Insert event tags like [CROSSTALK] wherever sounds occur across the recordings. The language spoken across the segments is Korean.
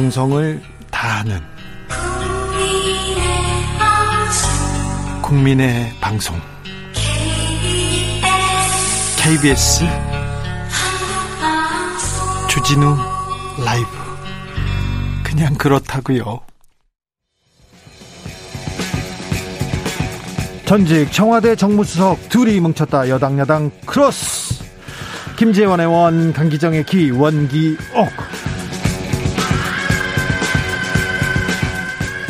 정성을 다하는 국민의 방송. KBS 주진우 라이브. 그냥 그렇다고요. 전직 청와대 정무수석 둘이 뭉쳤다. 여당 야당 크로스. 김재원의 원 강기정의 기 원기옥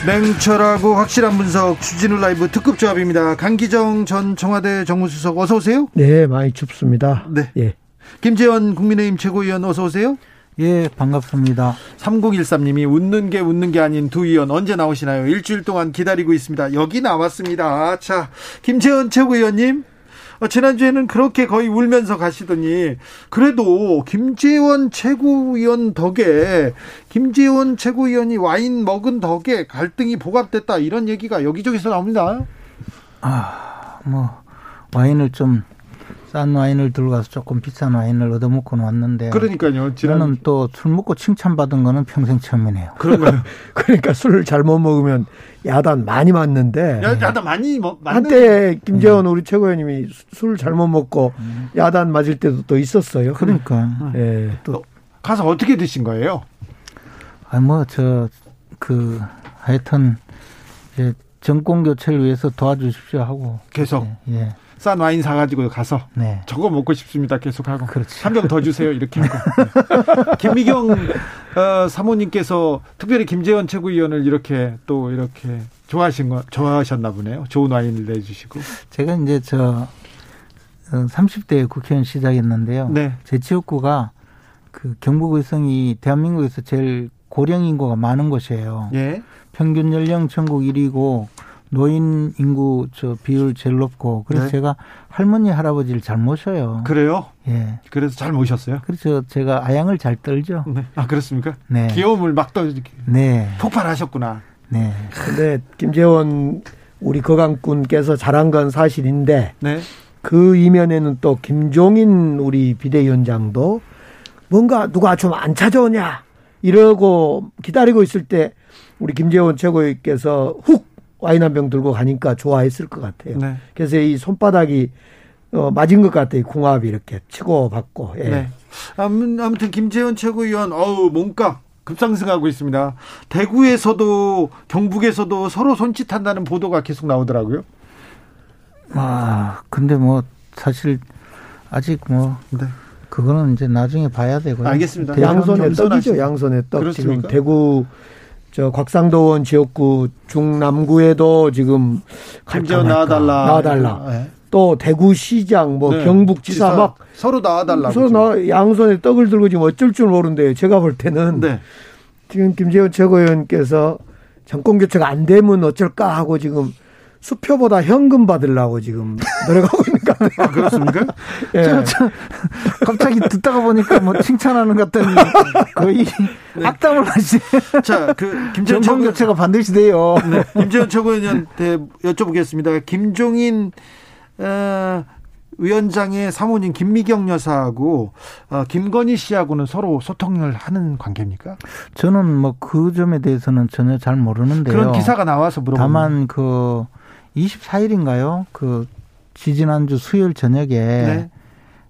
냉철하고 확실한 분석 주진우 라이브 특급 조합입니다. 강기정 전 청와대 정무수석 어서 오세요. 네, 많이 춥습니다. 네. 예. 김재원 국민의힘 최고위원 어서 오세요. 예, 반갑습니다. 3013님이 웃는 게 웃는 게 아닌 두 의원 언제 나오시나요? 일주일 동안 기다리고 있습니다. 여기 나왔습니다. 자, 김재원 최고위원님. 어, 지난주에는 그렇게 거의 울면서 가시더니 그래도 김재원 최고위원 덕에 김재원 최고위원이 와인 먹은 덕에 갈등이 보갑됐다 이런 얘기가 여기저기서 나옵니다. 아, 뭐 와인을 좀 싼 와인을 들고 가서 조금 비싼 와인을 얻어먹고 왔는데. 그러니까요. 지난... 또술 먹고 칭찬받은 거는 평생 처음이네요. 그런가요? [LAUGHS] 그러니까 술을 잘못 먹으면 야단 많이 맞는데. 야, 야단 많이 맞는... 한때 김재원 음. 우리 최고위원님이 술을 잘못 먹고 음. 야단 맞을 때도 또 있었어요. 그러니까. 예. 또 가서 어떻게 드신 거예요? 아, 뭐, 저, 그, 하여튼, 이제 정권 교체를 위해서 도와주십시오 하고. 계속. 예. 예. 싼 와인 사가지고 가서 네. 저거 먹고 싶습니다 계속 하고 한 병 더 주세요 이렇게 하고 [LAUGHS] 김미경 어, 사모님께서 특별히 김재원 최고위원을 이렇게 또 이렇게 좋아하신 거 좋아하셨나 보네요 좋은 와인을 내주시고 제가 이제 저 30대 어, 국회의원 시작했는데요 네. 제 지역구가 그 경북 의성이 대한민국에서 제일 고령 인구가 많은 곳이에요. 예. 평균 연령 전국 1위고 노인 인구 저 비율 제일 높고 그래서 네. 제가 할머니 할아버지를 잘 모셔요. 그래요? 예. 그래서 잘 모셨어요? 그렇죠. 제가 아양을 잘 떨죠. 네. 아 그렇습니까? 네. 귀여움을 막 떨게. 네. 폭발하셨구나. 네. 근데 김재원 우리 거강꾼께서 잘한 건 사실인데 네. 그 이면에는 또 김종인 우리 비대위원장도 뭔가 누가 좀 안 찾아오냐 이러고 기다리고 있을 때 우리 김재원 최고위께서 훅 와인 한 병 들고 가니까 좋아했을 것 같아요. 네. 그래서 이 손바닥이 어, 맞은 것 같아요. 궁합이 이렇게 치고 받고. 예. 네. 아무튼 김재원 최고위원 어우 몸값 급상승하고 있습니다. 대구에서도 경북에서도 서로 손짓한다는 보도가 계속 나오더라고요. 아 근데 뭐 사실 아직 뭐 네. 그거는 이제 나중에 봐야 되고요. 알겠습니다. 양손에 떡이죠. 양손에 떡. 그렇습니까? 지금 대구 저 곽상도원 지역구 중남구에도 지금 감정 나와달라. 나와달라. 네. 또 대구시장, 뭐 네. 경북지사 막 서로 나와달라. 서로 나 양손에 떡을 들고 지금 어쩔 줄 모르는데 제가 볼 때는 네. 지금 김재원 최고위원께서 정권 교체가 안 되면 어쩔까 하고 지금 수표보다 현금 받으려고 지금 노력하고 아, 그렇습니까? [LAUGHS] 예. 저, 저, 갑자기 듣다가 보니까 뭐 칭찬하는 것 같더니 거의 네. 악담을 하시. 자, 그 김재원 최고 교체가 반드시 돼요. 네. 김재원 최고위원한테 여쭤보겠습니다. 김종인 어, 위원장의 사모님 김미경 여사하고 어, 김건희 씨하고는 서로 소통을 하는 관계입니까? 저는 뭐 그 점에 대해서는 전혀 잘 모르는데요. 그런 기사가 나와서 물어보면 다만 그 24일인가요? 그 지지난주 수요일 저녁에 네.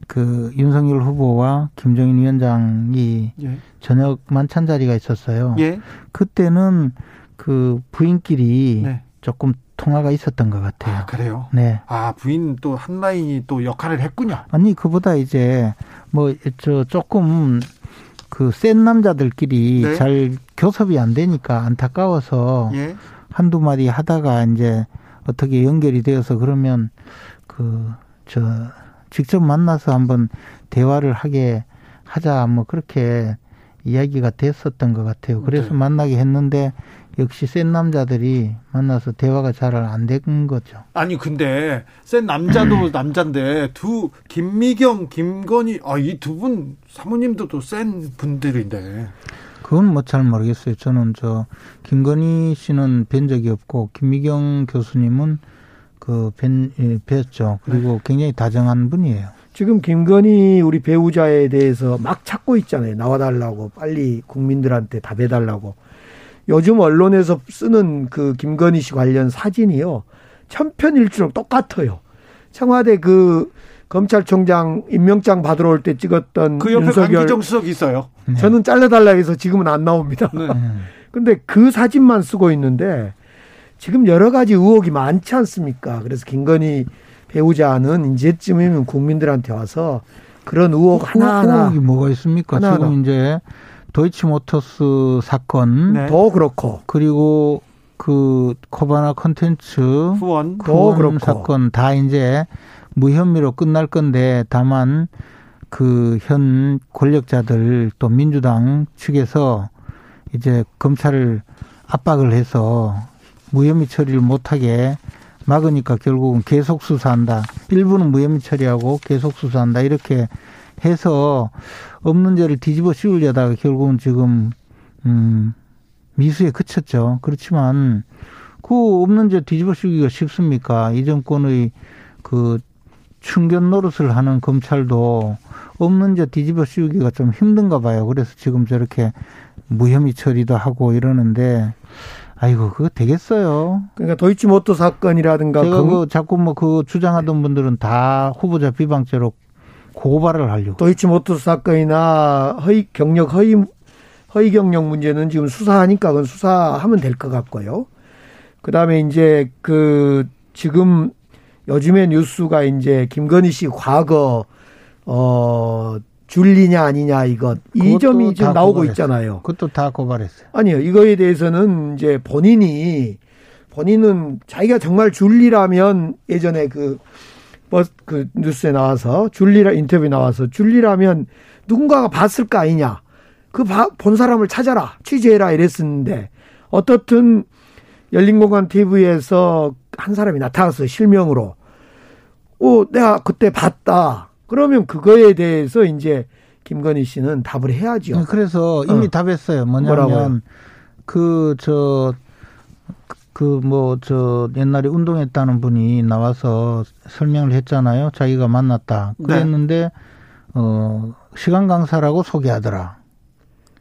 그 윤석열 후보와 김정인 위원장이 예. 저녁 만찬 자리가 있었어요. 예. 그때는 그 부인끼리 네. 조금 통화가 있었던 것 같아요. 아, 그래요? 네. 아, 부인 또 한 라인이 또 역할을 했군요. 아니, 그보다 이제 뭐, 저 조금 그 센 남자들끼리 네. 잘 교섭이 안 되니까 안타까워서 예. 한두 마디 하다가 이제 어떻게 연결이 되어서 그러면 그 저 직접 만나서 한번 대화를 하게 하자 뭐 그렇게 이야기가 됐었던 것 같아요. 그래서 네. 만나게 했는데 역시 센 남자들이 만나서 대화가 잘 안 된 거죠. 아니 근데 센 남자도 [CLEARS THROAT] 남자인데 두 김미경, 김건희 아 이 두 분 사모님들도 센 분들인데 그건 뭐 잘 모르겠어요. 저는 저 김건희 씨는 뵌 적이 없고 김미경 교수님은 그 뵌, 뵀죠. 그리고 네. 굉장히 다정한 분이에요. 지금 김건희 우리 배우자에 대해서 막 찾고 있잖아요. 나와달라고 빨리 국민들한테 답해달라고. 요즘 언론에서 쓰는 그 김건희 씨 관련 사진이요. 천편일주로 똑같아요. 청와대 그 검찰총장 임명장 받으러 올 때 찍었던 그 옆에 윤석열 강기정 있어요. 네. 저는 잘라달라 해서 지금은 안 나옵니다. 네. [LAUGHS] 근데 그 사진만 쓰고 있는데 지금 여러 가지 의혹이 많지 않습니까? 그래서 김건희 배우자는 이제쯤이면 국민들한테 와서 그런 의혹 하나하나 의혹이 뭐가 있습니까? 하나하나. 지금 이제 도이치모터스 사건 네. 더 그렇고 그리고 그 코바나 컨텐츠 후원, 후원 그렇고. 사건 다 이제 무혐의로 끝날 건데 다만 그 현 권력자들 또 민주당 측에서 이제 검찰을 압박을 해서 무혐의 처리를 못하게 막으니까 결국은 계속 수사한다. 일부는 무혐의 처리하고 계속 수사한다. 이렇게 해서 없는 죄를 뒤집어 씌우려다가 결국은 지금 음 미수에 그쳤죠. 그렇지만 그 없는 죄 뒤집어 씌우기가 쉽습니까? 이 정권의 그 충견 노릇을 하는 검찰도 없는 죄 뒤집어 씌우기가 좀 힘든가 봐요. 그래서 지금 저렇게 무혐의 처리도 하고 이러는데 아이고 그거 되겠어요. 그러니까 도이치모터 사건이라든가 제가 그 자꾸 뭐 그 주장하던 분들은 다 후보자 비방죄로 고발을 하려고. 도이치모터 사건이나 허위 경력 허위 허위 경력 문제는 지금 수사하니까 그건 수사하면 될 것 같고요. 그다음에 이제 그 지금 요즘에 뉴스가 이제 김건희 씨 과거 어 줄리냐 아니냐 이것 이 점이 지금 나오고 고발했어요. 있잖아요. 그것도 다 고발했어요. 아니요. 이거에 대해서는 이제 본인이 본인은 자기가 정말 줄리라면 예전에 그 버스 그 뉴스에 나와서 줄리라 인터뷰 나와서 줄리라면 누군가가 봤을 거 아니냐. 그 본 사람을 찾아라. 취재해라 이랬었는데 어떻든 열린공간 TV에서 한 사람이 나타났어요. 실명으로. 어, 내가 그때 봤다. 그러면 그거에 대해서 이제 김건희 씨는 답을 해야죠. 네, 그래서 이미 어. 답했어요. 뭐냐면 그저 그 뭐 저 옛날에 운동했다는 분이 나와서 설명을 했잖아요. 자기가 만났다. 네. 그랬는데 네. 어 시간 강사라고 소개하더라.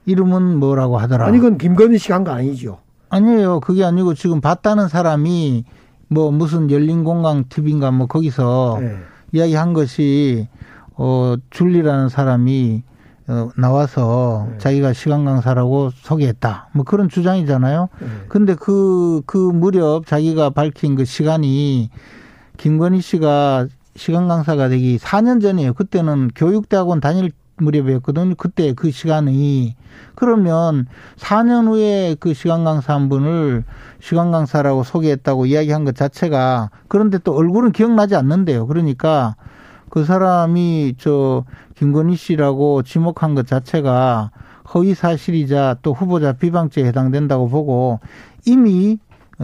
이름은 뭐라고 하더라. 아니 그건 김건희 씨가 한 거 아니죠. 아니에요. 그게 아니고 지금 봤다는 사람이 뭐 무슨 열린 공강 TV인가 뭐 거기서 네. 이야기한 것이 어, 줄리라는 사람이 어, 나와서 네. 자기가 시간 강사라고 소개했다. 뭐 그런 주장이잖아요. 네. 근데 그, 그 무렵 자기가 밝힌 그 시간이 김건희 씨가 시간 강사가 되기 4년 전이에요. 그때는 교육대학원 다닐 무렵이었거든요. 그때 그 시간이 그러면 4년 후에 그 시간 강사 한 분을 시간 강사라고 소개했다고 이야기한 것 자체가 그런데 또 얼굴은 기억나지 않는데요. 그러니까 그 사람이 저 김건희 씨라고 지목한 것 자체가 허위 사실이자 또 후보자 비방죄에 해당된다고 보고 이미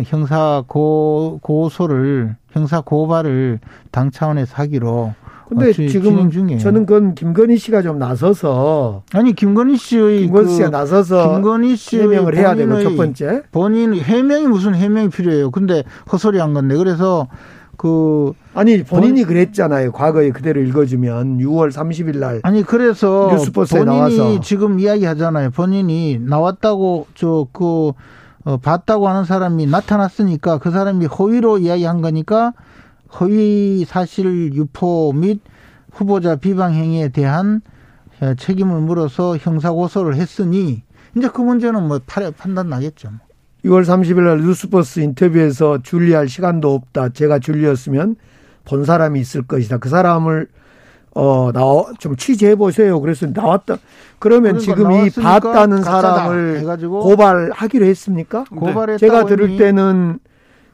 형사 고, 고소를 형사 고발을 당 차원에서 하기로 근데 어, 지금 중이에요. 저는 그건 김건희 씨가 좀 나서서 아니 김건희 씨의 김건희 씨가 그 나서서 김건희 씨 해명을 해야 되고 첫 번째 본인 해명이 무슨 해명이 필요해요. 근데 헛소리 한 건데 그래서 그 아니 본인이 본... 그랬잖아요. 과거에 그대로 읽어주면 6월 30일 날 아니 그래서 뉴스버스에 본인이 나와서 지금 이야기하잖아요. 본인이 나왔다고 저그 어, 봤다고 하는 사람이 나타났으니까 그 사람이 허위로 이야기한 거니까 허위 사실 유포 및 후보자 비방 행위에 대한 어, 책임을 물어서 형사 고소를 했으니 이제 그 문제는 뭐 판단 나겠죠. 6월 30일 날 뉴스버스 인터뷰에서 줄리할 시간도 없다. 제가 줄리였으면 본 사람이 있을 것이다. 그 사람을 어 나와 좀 취재해 보세요. 그래서 나왔다. 그러면 그러니까 지금 이 봤다는 사람을 해가지고 고발하기로 했습니까? 고발했 제가 들을 때는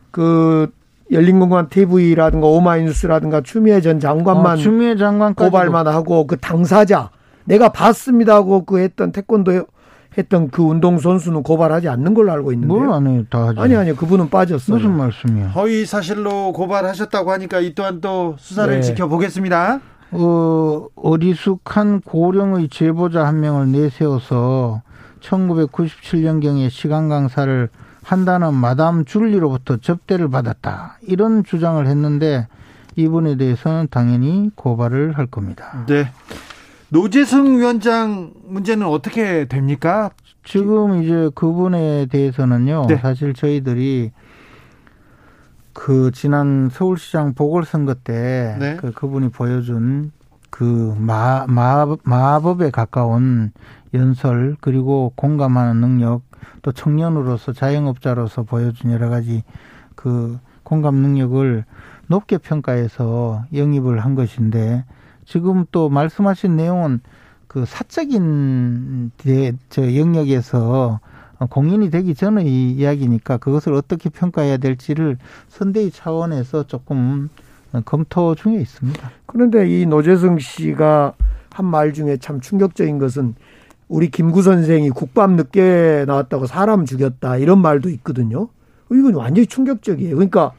그 열린공간 TV라든가 오마이뉴스라든가 추미애 전 장관만 어, 추미애 장관 고발만 하고 그 당사자 내가 봤습니다 하고 그 했던 태권도 했던 그 운동 선수는 고발하지 않는 걸로 알고 있는데. 뭘 안 해요, 다 하죠. 아니 아니 그분은 빠졌어요. 무슨 말씀이야? 허위 사실로 고발하셨다고 하니까 이 또한 또 수사를 네. 지켜보겠습니다. 어, 어리숙한 고령의 제보자 한 명을 내세워서 1997년경에 시간 강사를 한다는 마담 줄리로부터 접대를 받았다. 이런 주장을 했는데 이분에 대해서는 당연히 고발을 할 겁니다. 네. 노재승 위원장 문제는 어떻게 됩니까? 지금 이제 그분에 대해서는요. 네. 사실 저희들이 그 지난 서울시장 보궐선거 때 네. 그 그분이 보여준 그 마, 마, 마법에 가까운 연설 그리고 공감하는 능력 또 청년으로서 자영업자로서 보여준 여러 가지 그 공감 능력을 높게 평가해서 영입을 한 것인데 지금 또 말씀하신 내용은 그 사적인 저 영역에서 공인이 되기 전의 이야기니까 그것을 어떻게 평가해야 될지를 선대위 차원에서 조금 검토 중에 있습니다. 그런데 이 노재성 씨가 한 말 중에 참 충격적인 것은 우리 김구 선생이 국밥 늦게 나왔다고 사람 죽였다 이런 말도 있거든요. 이건 완전히 충격적이에요. 그러니까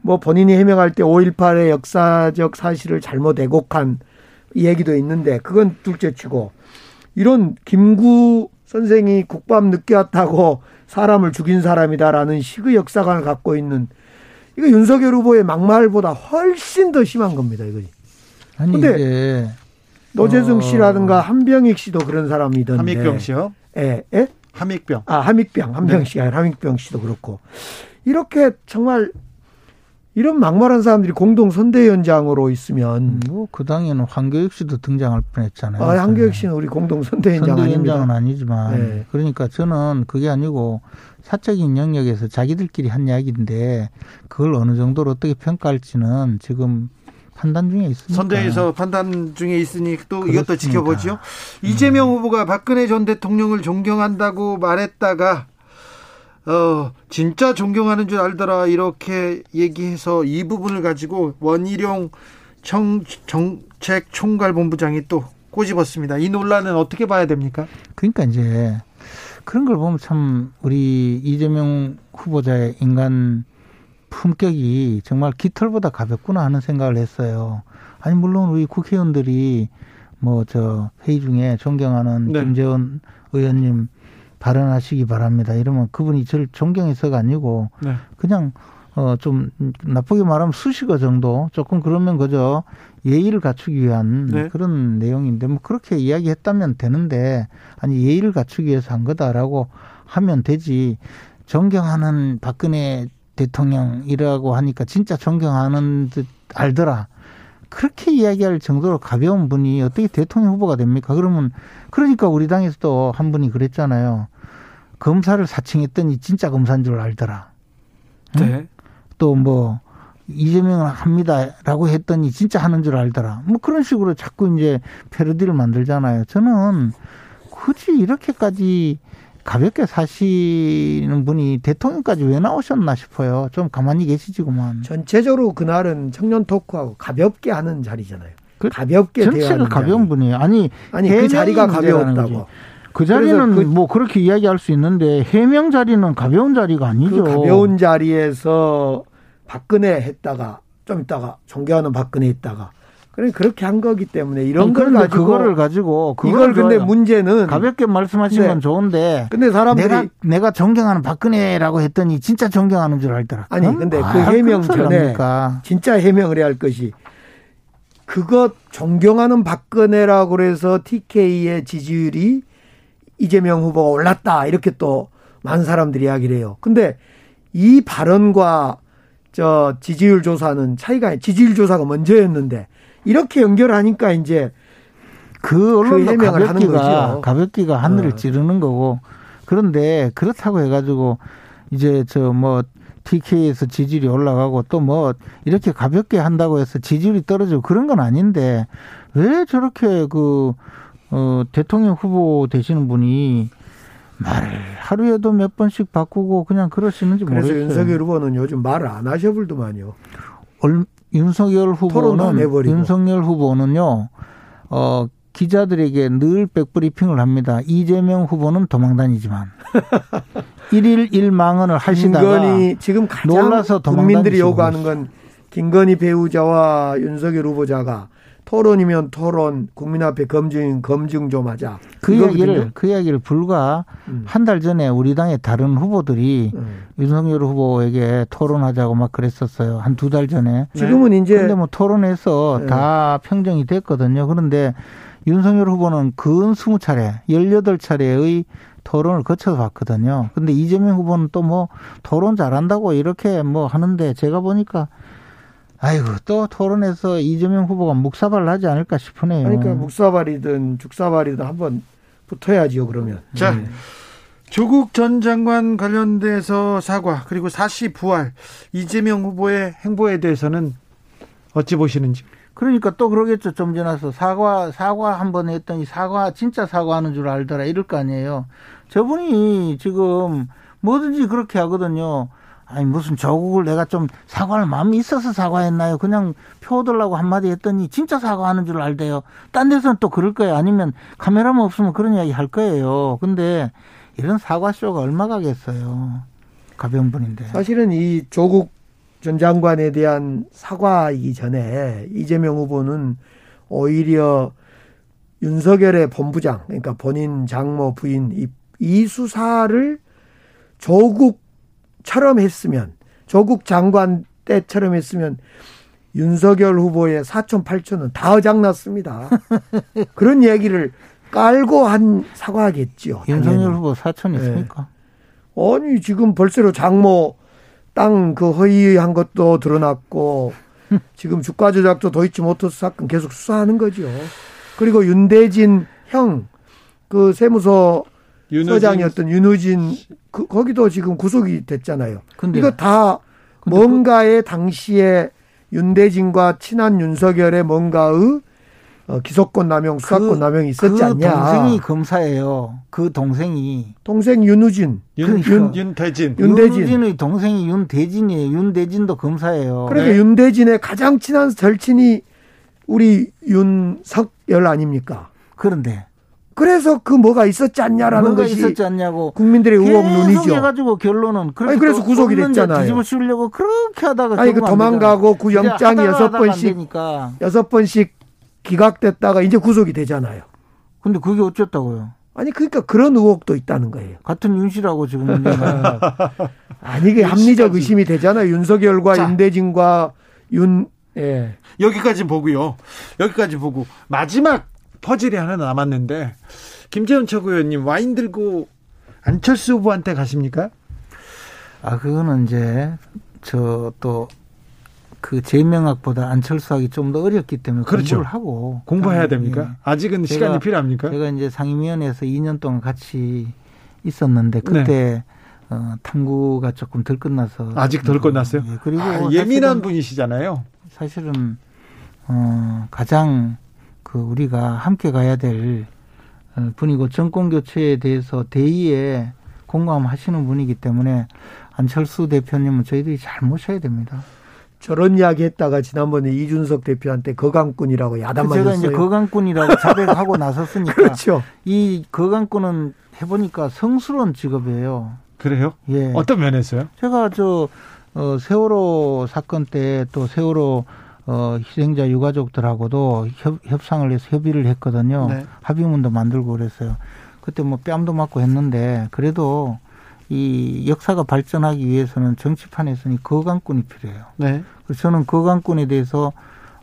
뭐 본인이 해명할 때 5.18의 역사적 사실을 잘못 왜곡한 얘기도 있는데 그건 둘째 치고 이런 김구 선생이 국밥 늦게 왔다고 사람을 죽인 사람이다라는 시의 역사관을 갖고 있는 이거 윤석열 후보의 막말보다 훨씬 더 심한 겁니다, 이거. 아니, 근데 노재승 어... 씨라든가 한병익 씨도 그런 사람이던데. 함익병 씨요? 예, 예? 함익병. 아, 함익병. 한병 네. 씨가 아니라 함익병 씨도 그렇고. 이렇게 정말 이런 막말한 사람들이 공동 선대위원장으로 있으면 음, 뭐그 당에는 황교익 씨도 등장할 뻔했잖아요. 아, 황교익 씨는 우리 공동 선대위원장 선대위원장은 아니지만 네. 그러니까 저는 그게 아니고 사적인 영역에서 자기들끼리 한 이야기인데 그걸 어느 정도로 어떻게 평가할지는 지금 판단 중에 있습니다. 선대에서 판단 중에 있으니 또 그렇습니다. 이것도 지켜보죠. 음. 이재명 후보가 박근혜 전 대통령을 존경한다고 말했다가 어, 진짜 존경하는 줄 알더라. 이렇게 얘기해서 이 부분을 가지고 원희룡 청, 정책 총괄본부장이 또 꼬집었습니다. 이 논란은 어떻게 봐야 됩니까? 그러니까 이제 그런 걸 보면 참 우리 이재명 후보자의 인간 품격이 정말 깃털보다 가볍구나 하는 생각을 했어요. 아니 물론 우리 국회의원들이 뭐 저 회의 중에 존경하는 네. 김재원 의원님 발언하시기 바랍니다. 이러면 그분이 저를 존경해서가 아니고 네. 그냥 어 좀 나쁘게 말하면 수식어 정도 조금 그러면 그저 예의를 갖추기 위한 네. 그런 내용인데 뭐 그렇게 이야기했다면 되는데 아니 예의를 갖추기 위해서 한 거다라고 하면 되지 존경하는 박근혜 대통령이라고 하니까 진짜 존경하는 듯 알더라. 그렇게 이야기할 정도로 가벼운 분이 어떻게 대통령 후보가 됩니까? 그러면 그러니까 우리 당에서도 한 분이 그랬잖아요. 검사를 사칭했더니 진짜 검사인 줄 알더라. 네. 또뭐 이재명을 합니다라고 했더니 진짜 하는 줄 알더라. 뭐 그런 식으로 자꾸 이제 패러디를 만들잖아요. 저는 굳이 이렇게까지 가볍게 사시는 분이 대통령까지 왜 나오셨나 싶어요. 좀 가만히 계시지구만. 전체적으로 그날은 청년 토크하고 가볍게 하는 자리잖아요. 그 가볍게 전체가 가벼운. 분이에요. 아니 아니 그 자리가 가벼웠다고. 그 자리는 그, 뭐 그렇게 이야기할 수 있는데 해명 자리는 가벼운 자리가 아니죠. 그 가벼운 자리에서 박근혜 했다가 좀 있다가 존경하는 박근혜 했다가 그래 그렇게 한 거기 때문에 이런 걸 가지고 그거를 가지고 이걸 근데 문제는 가볍게 말씀하신 네. 건 좋은데 근데 사람들이 내가 내가 존경하는 박근혜라고 했더니 진짜 존경하는 줄 알더라. 아니 근데 그 아, 해명 전에 진짜 해명을 해야 할 것이 그것 존경하는 박근혜라고 그래서 TK의 지지율이 이재명 후보가 올랐다 이렇게 또 많은 사람들이 이야기를 해요. 근데 이 발언과 저 지지율 조사는 차이가 지지율 조사가 먼저였는데 이렇게 연결하니까 이제 그 언론도 그 가볍기가 가볍기가 하늘을 어. 찌르는 거고 그런데 그렇다고 해가지고 이제 저뭐 TK에서 지지율이 올라가고 또 뭐 이렇게 가볍게 한다고 해서 지지율이 떨어지고 그런 건 아닌데 왜 저렇게 그 어, 대통령 후보 되시는 분이 말을 하루에도 몇 번씩 바꾸고 그냥 그러시는지 그래서 모르겠어요. 그래서 윤석열 후보는 요즘 말을 안 하셔불더만요. 얼, 윤석열 후보는 윤석열 후보는요. 어, 기자들에게 늘 백브리핑을 합니다. 이재명 후보는 도망다니지만 [LAUGHS] 일일 일망언을 하시다가 김건희 지금 가장 놀라서 국민들이 요구하는 건 김건희 배우자와 윤석열 후보자가 토론이면 토론, 국민 앞에 검증 검증 좀 하자. 그 이야기를 그 이야기를 불과 음. 한달 전에 우리 당의 다른 후보들이 음. 윤석열 후보에게 토론하자고 막 그랬었어요. 한 두 달 전에. 지금은 네. 이제 근데 뭐 토론해서 네. 다 평정이 됐거든요. 그런데 윤석열 후보는 근 스무 차례, 열여덟 차례의 토론을 거쳐서 봤거든요. 근데 이재명 후보는 또 뭐 토론 잘한다고 이렇게 뭐 하는데 제가 보니까 아이고 또 토론에서 이재명 후보가 묵사발을 하지 않을까 싶으네요. 그러니까 묵사발이든 죽사발이든 한번 붙어야지요 그러면. 자 네. 조국 전 장관 관련돼서 사과 그리고 사시 부활 이재명 후보의 행보에 대해서는 어찌 보시는지. 그러니까 또 그러겠죠. 좀 지나서 사과 사과 한번 했더니 사과 진짜 사과하는 줄 알더라 이럴 거 아니에요. 저분이 지금 뭐든지 그렇게 하거든요. 아니 무슨 조국을 내가 좀 사과할 마음이 있어서 사과했나요? 그냥 표 얻으려고 한마디 했더니 진짜 사과하는 줄 알대요. 딴 데서는 또 그럴 거예요. 아니면 카메라만 없으면 그런 이야기 할 거예요. 근데 이런 사과쇼가 얼마 가겠어요. 가벼운 분인데. 사실은 이 조국 전 장관에 대한 사과이기 전에 이재명 후보는 오히려 윤석열의 본부장, 그러니까 본인 장모 부인 이, 이 수사를 조국 처럼 했으면 조국 장관 때처럼 했으면 윤석열 후보의 사촌 팔촌은 다 어장났습니다. [LAUGHS] 그런 얘기를 깔고 한 사과겠지요. 윤석열 후보 사촌 있습니까? 네. 아니 지금 벌써로 장모 땅 그 허위한 것도 드러났고 [LAUGHS] 지금 주가 조작도 도이치 모터스 사건 계속 수사하는 거죠. 그리고 윤대진 형 그 세무서 윤호진. 서장이었던 윤우진 그, 거기도 지금 구속이 됐잖아요. 근데 이거 다 근데 뭔가의 그... 당시에 윤대진과 친한 윤석열의 뭔가의 어, 기소권 남용, 수사권 그, 남용이 있었지 그 않냐. 동생이 검사예요. 그 동생이. 동생 윤우진. 윤, 그 윤, 윤대진. 윤대진. 윤우진의 동생이 윤대진이에요. 윤대진도 검사예요. 그러니까 네. 윤대진의 가장 친한 절친이 우리 윤석열 아닙니까? 그런데 그래서 그 뭐가 있었지 않냐라는 뭐가 것이 있었지 않냐고 국민들의 의혹 눈이죠. 해가지고 결론은 아니 그래서 구속이 됐잖아요. 뒤집어 씌우려고 그렇게 하다가 아니 그 도망가고 그 영장이 여섯 번씩 여섯 번씩 기각됐다가 이제 구속이 되잖아요. 근데 그게 어쨌다고요? 아니 그러니까 그런 의혹도 있다는 거예요. 같은 윤 씨라고 지금 [LAUGHS] 아니 이게 합리적 의심이 되잖아요. 윤석열과 자. 윤대진과 윤 예. 여기까지 보고요. 여기까지 보고 마지막 퍼즐이 하나 남았는데 김재원 최고위원님 와인 들고 안철수 후보한테 가십니까? 아 그거는 이제 저 또 그 제명학보다 안철수하기 좀더 어렵기 때문에 그렇죠. 공부를 하고 공부해야 됩니까? 예. 아직은 제가, 시간이 필요합니까? 제가 이제 상임위원회에서 2년 동안 같이 있었는데 그때 네. 어, 탐구가 조금 덜 끝나서 아직 덜 끝났어요. 예, 그리고 아, 예민한 분이시잖아요. 사실은 어, 가장 그 우리가 함께 가야 될 어, 분이고 정권 교체에 대해서 대의에 공감하시는 분이기 때문에 안철수 대표님은 저희들이 잘 모셔야 됩니다. 저런 이야기 했다가 지난번에 이준석 대표한테 거강꾼이라고 야단 맞았어요. 제가 이제 거강꾼이라고 자백하고 [LAUGHS] 나섰으니까. 그렇죠. 이 거강꾼은 해보니까 성스러운 직업이에요. 그래요? 예. 어떤 면에서요? 제가 저 어, 세월호 사건 때 또 세월호 어, 희생자 유가족들하고도 협, 협상을 해서 협의를 했거든요. 네. 합의문도 만들고 그랬어요. 그때 뭐 뺨도 맞고 했는데 그래도 이 역사가 발전하기 위해서는 정치판에서는 거강꾼이 필요해요. 네. 그래서 저는 거강꾼에 대해서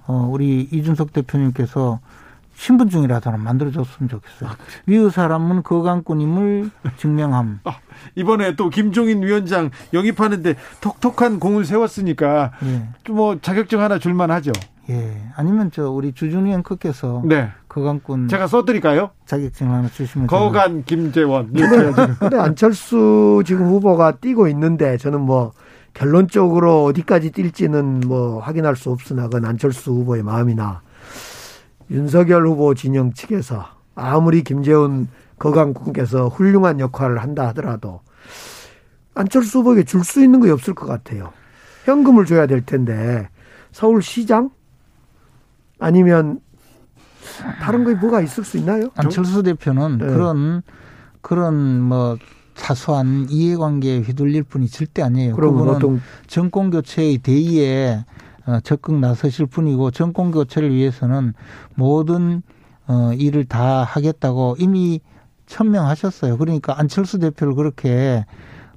어, 우리 이준석 대표님께서 신분증이라도 하나 만들어줬으면 좋겠어요. 아, 그래. 위 사람은 거강꾼임을 증명함. [LAUGHS] 아, 이번에 또 김종인 위원장 영입하는데 톡톡한 공을 세웠으니까 예. 뭐 자격증 하나 줄만하죠. 예. 아니면 저 우리 주준위 앵커께서 네. 거강꾼 제가 써드릴까요? 자격증 하나 주시면 거간 김재원. [LAUGHS] 근데 안철수 지금 후보가 뛰고 있는데 저는 뭐 결론적으로 어디까지 뛸지는 뭐 확인할 수 없으나 그건 안철수 후보의 마음이나 윤석열 후보 진영 측에서 아무리 김재훈 거강군께서 훌륭한 역할을 한다 하더라도 안철수 후보에게 줄 수 있는 게 없을 것 같아요. 현금을 줘야 될 텐데 서울시장 아니면 다른 거 뭐가 있을 수 있나요? 안철수 대표는 네. 그런 그런 뭐 사소한 이해관계에 휘둘릴 분이 절대 아니에요. 그분은 정권 교체의 대의에 어, 적극 나서실 뿐이고 정권 교체를 위해서는 모든 어, 일을 다 하겠다고 이미 천명하셨어요. 그러니까 안철수 대표를 그렇게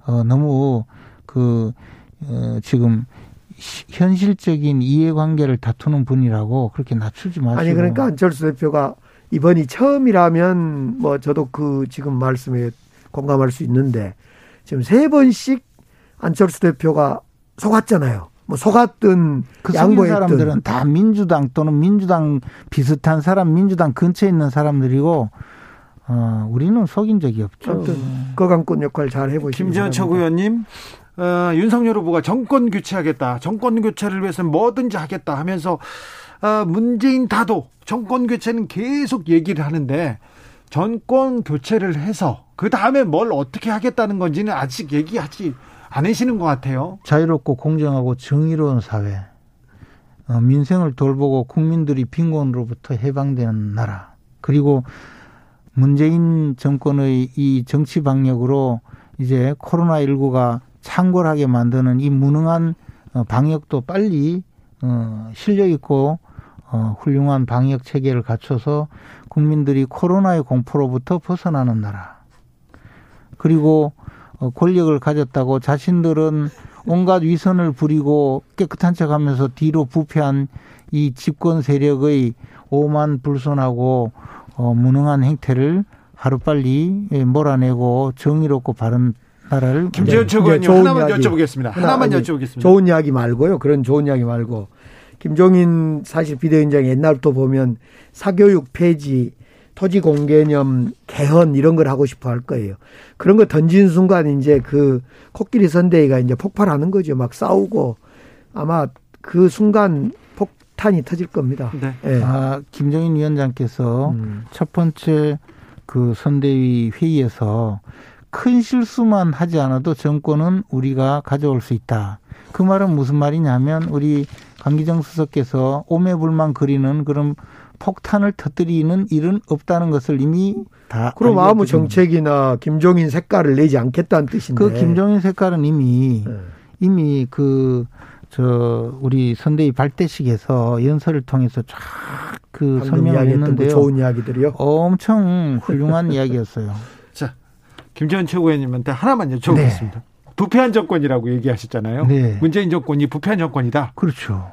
어, 너무 그 어, 지금 현실적인 이해관계를 다투는 분이라고 그렇게 낮추지 마시고. 아니 그러니까 안철수 대표가 이번이 처음이라면 뭐 저도 그 지금 말씀에 공감할 수 있는데 지금 세 번씩 안철수 대표가 속았잖아요. 뭐 속았든 그 양보했든 사람들은 다 민주당 또는 민주당 비슷한 사람, 민주당 근처에 있는 사람들이고 어, 우리는 속인 적이 없죠. 거강권 역할 잘 해보시고. 김지현 최고위원님, 어, 윤석열 후보가 정권 교체하겠다. 정권 교체를 위해서 뭐든지 하겠다 하면서 어, 문재인 다도 정권 교체는 계속 얘기를 하는데 정권 교체를 해서 그 다음에 뭘 어떻게 하겠다는 건지는 아직 얘기하지 않으시는 것 같아요. 자유롭고 공정하고 정의로운 사회, 어, 민생을 돌보고 국민들이 빈곤으로부터 해방되는 나라, 그리고 문재인 정권의 이 정치 방역으로 이제 코로나19가 창궐하게 만드는 이 무능한 어, 방역도 빨리 어, 실력 있고 어, 훌륭한 방역 체계를 갖춰서 국민들이 코로나의 공포로부터 벗어나는 나라. 그리고 어, 권력을 가졌다고 자신들은 온갖 위선을 부리고 깨끗한 척 하면서 뒤로 부패한 이 집권 세력의 오만 불손하고 어, 무능한 행태를 하루빨리 예, 몰아내고 정의롭고 바른 나라를 김재현 최고위원님 하나만 이야기. 여쭤보겠습니다. 하나만 아니, 여쭤보겠습니다. 좋은 이야기 말고요. 그런 좋은 이야기 말고 김종인 사실 비대위원장 옛날부터 보면 사교육 폐지 토지 공개념 개헌 이런 걸 하고 싶어 할 거예요. 그런 거 던진 순간 이제 그 코끼리 선대위가 이제 폭발하는 거죠. 막 싸우고 아마 그 순간 폭탄이 터질 겁니다. 네. 네. 아, 김정인 위원장께서 음. 첫 번째 그 선대위 회의에서 큰 실수만 하지 않아도 정권은 우리가 가져올 수 있다. 그 말은 무슨 말이냐면 우리 강기정 수석께서 오매불만 그리는 그런 폭탄을 터뜨리는 일은 없다는 것을 이미 다 그럼 아무 정책이나 김종인 색깔을 내지 않겠다는 뜻인데 그 김종인 색깔은 이미 네. 이미 그 저 우리 선대위 발대식에서 연설을 통해서 쫙 그 설명을 했는데요. 좋은 이야기들이요. 엄청 훌륭한 [LAUGHS] 이야기였어요. 자, 김재원 최고위원님한테 하나만 여쭤보겠습니다. 네. 부패한 정권이라고 얘기하셨잖아요. 네. 문재인 정권이 부패한 정권이다. 그렇죠.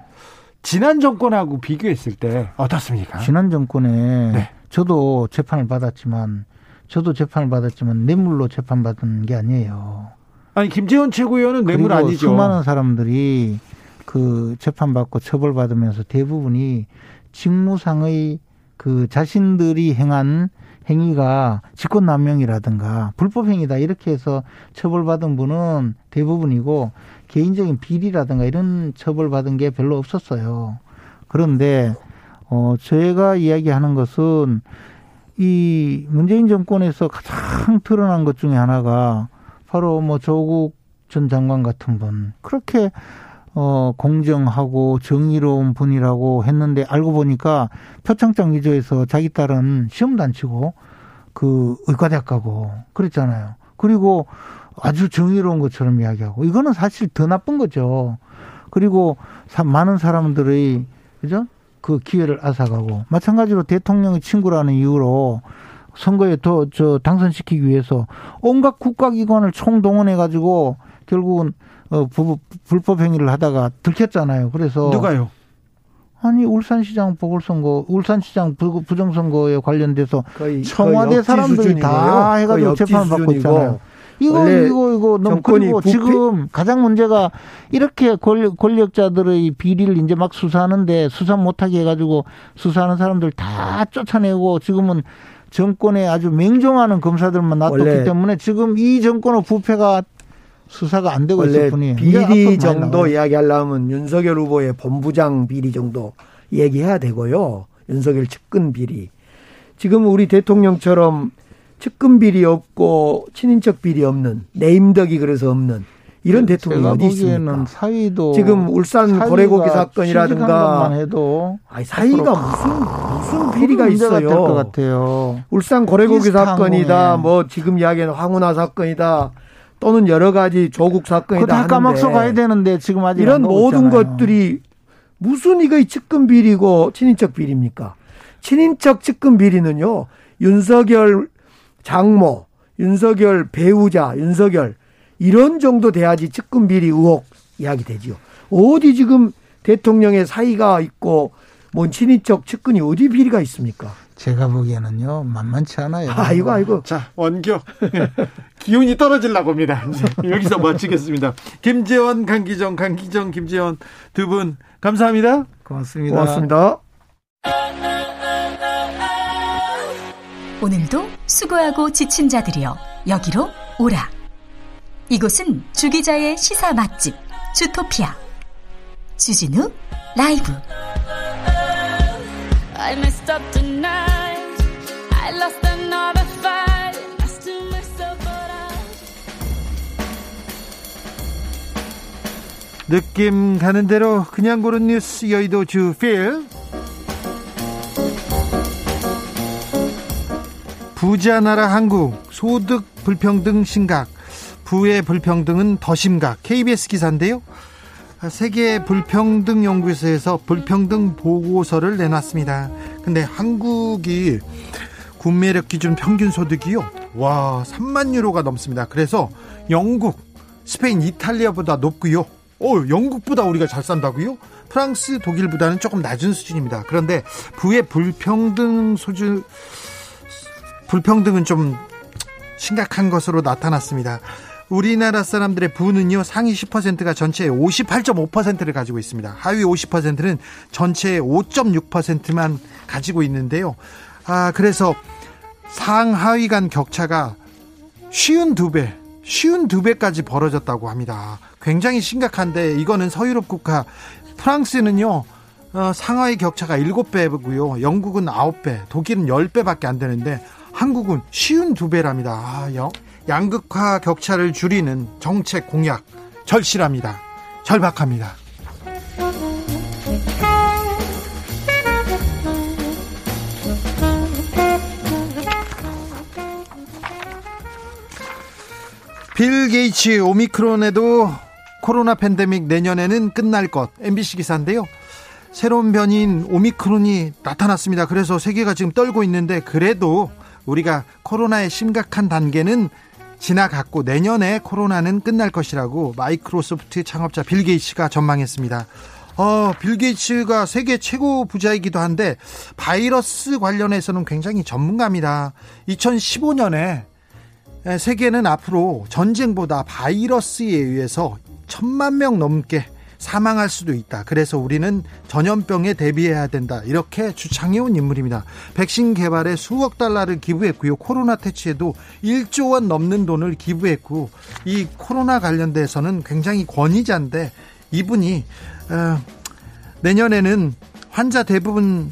지난 정권하고 비교했을 때 어떻습니까? 지난 정권에 네. 저도 재판을 받았지만 저도 재판을 받았지만 뇌물로 재판받은 게 아니에요. 아니 김재원 최고위원은 뇌물 아니죠. 수많은 사람들이 그 재판받고 처벌받으면서 대부분이 직무상의 그 자신들이 행한 행위가 직권남용이라든가 불법행위다 이렇게 해서 처벌받은 분은 대부분이고 개인적인 비리라든가 이런 처벌받은 게 별로 없었어요. 그런데 어 제가 이야기하는 것은 이 문재인 정권에서 가장 드러난 것 중에 하나가 바로 뭐 조국 전 장관 같은 분 그렇게 어 공정하고 정의로운 분이라고 했는데 알고 보니까 표창장 위조해서 자기 딸은 시험도 안 치고 그 의과대학 가고 그랬잖아요. 그리고 아주 정의로운 것처럼 이야기하고 이거는 사실 더 나쁜 거죠. 그리고 많은 사람들의 그죠? 그 기회를 앗아가고 마찬가지로 대통령의 친구라는 이유로 선거에 더 저 당선시키기 위해서 온갖 국가기관을 총동원해 가지고 결국은 어 부, 불법 행위를 하다가 들켰잖아요. 그래서 누가요? 아니 울산시장 보궐선거, 울산시장 부, 부정선거에 관련돼서 청와대 사람들이 다 해가지고 재판을 받고 있잖아요. 이거 이거 이거 너무 그리고 부패? 지금 가장 문제가 이렇게 권력, 자들의 비리를 이제 막 수사하는데 수사 못하게 해가지고 수사하는 사람들 다 쫓아내고 지금은 정권에 아주 맹종하는 검사들만 놔뒀기 때문에 지금 이 정권의 부패가 수사가 안 되고 있을 뿐이에요. 비리 정도 이야기하려면 윤석열 후보의 본부장 비리 정도 얘기해야 되고요. 윤석열 측근 비리. 지금 우리 대통령처럼 측근 비리 없고 친인척 비리 없는 내임덕이 그래서 없는 이런 네, 대통령이 어디 있습니까? 사위도 지금 울산 고래고기 사건이라든가 해도 아니 사위가 무슨 무슨 비리가 있어요. 것 같아요. 울산 고래고기 사건이다. 뭐 지금 이야기하는 황운하 사건이다. 또는 여러 가지 조국 사건이다 하는데 까막서 가야 되는데 지금 아직 이런 모든 있잖아요. 것들이 무슨 이거 측근 비리고 친인척 비리입니까? 친인척 측근 비리는요. 윤석열 장모, 윤석열 배우자, 윤석열 이런 정도 돼야지 측근 비리 의혹 이야기 되지요. 어디 지금 대통령의 사이가 있고 뭔 친인척 측근이 어디 비리가 있습니까? 제가 보기에는요 만만치 않아요. 아이고 아이고. 자 원교 [LAUGHS] 기운이 떨어질라고 합니다. 여기서 마치겠습니다. 김재원, 강기정, 강기정, 김재원 두 분 감사합니다. 고맙습니다. 고맙습니다. 오늘도 수고하고 지친 자들이여 여기로 오라. 이곳은 주기자의 시사 맛집 주토피아 주진우 라이브. I messed up tonight. 느낌 가는 대로 그냥 고른 뉴스 여의도 주필. 부자 나라 한국 소득 불평등 심각 부의 불평등은 더 심각 KBS 기사인데요. 세계 불평등 연구소에서 불평등 보고서를 내놨습니다. 근데 한국이 구매력 기준 평균 소득이요. 와, 3만 유로가 넘습니다. 그래서 영국, 스페인, 이탈리아보다 높고요. 어, 영국보다 우리가 잘 산다고요? 프랑스, 독일보다는 조금 낮은 수준입니다. 그런데 부의 불평등 소주 불평등은 좀 심각한 것으로 나타났습니다. 우리나라 사람들의 부는요 상위 10%가 전체의 58.5%를 가지고 있습니다. 하위 50%는 전체의 5.6%만 가지고 있는데요. 아 그래서 상하위 간 격차가 쉬운 두 배, 쉬운 두 배까지 벌어졌다고 합니다. 굉장히 심각한데 이거는 서유럽 국가 프랑스는요 어, 상하위 격차가 7배고요. 영국은 9배, 독일은 10배밖에 안 되는데 한국은 쉬운 두 배랍니다. 아, 영, 양극화 격차를 줄이는 정책 공약 절실합니다. 절박합니다. 빌 게이츠 오미크론에도 코로나 팬데믹 내년에는 끝날 것 MBC 기사인데요. 새로운 변이인 오미크론이 나타났습니다. 그래서 세계가 지금 떨고 있는데 그래도 우리가 코로나의 심각한 단계는 지나갔고 내년에 코로나는 끝날 것이라고 마이크로소프트 창업자 빌 게이츠가 전망했습니다. 어, 빌 게이츠가 세계 최고 부자이기도 한데 바이러스 관련해서는 굉장히 전문가입니다. 2015년에 세계는 앞으로 전쟁보다 바이러스에 의해서 천만 명 넘게 사망할 수도 있다. 그래서 우리는 전염병에 대비해야 된다. 이렇게 주창해온 인물입니다. 백신 개발에 수억 달러를 기부했고요. 코로나 퇴치에도 1조 원 넘는 돈을 기부했고 이 코로나 관련돼서는 굉장히 권위자인데 이분이 어, 내년에는 환자 대부분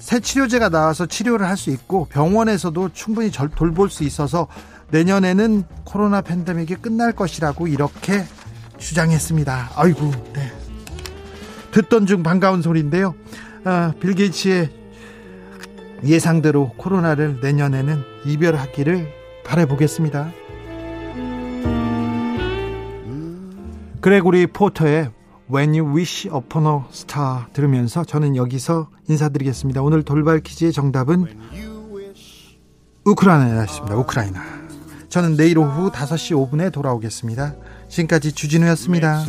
새 치료제가 나와서 치료를 할 수 있고 병원에서도 충분히 돌볼 수 있어서 내년에는 코로나 팬데믹이 끝날 것이라고 이렇게 주장했습니다. 아이고, 네. 듣던 중 반가운 소리인데요. 아, 빌 게이츠의 예상대로 코로나를 내년에는 이별하기를 바라보겠습니다. 그레고리 포터의 When You Wish Upon a Star 들으면서 저는 여기서 인사드리겠습니다. 오늘 돌발 퀴즈의 정답은 우크라이나였습니다. 우크라이나. 저는 내일 오후 5시 5분에 돌아오겠습니다. 지금까지 주진우였습니다.